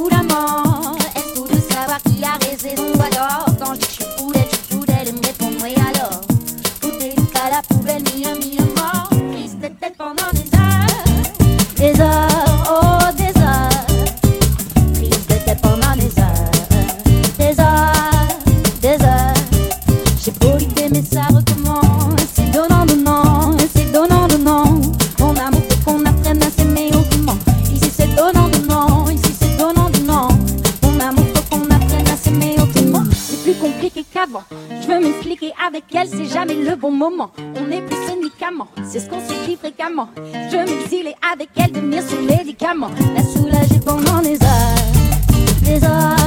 pour la mort. Est-ce que tu savoir qui a raison? Je veux m'expliquer avec elle, c'est jamais le bon moment. On est plus médicament, c'est ce qu'on se dit fréquemment. Je veux m'exiler avec elle, devenir son médicament. La soulager pendant des heures, des heures.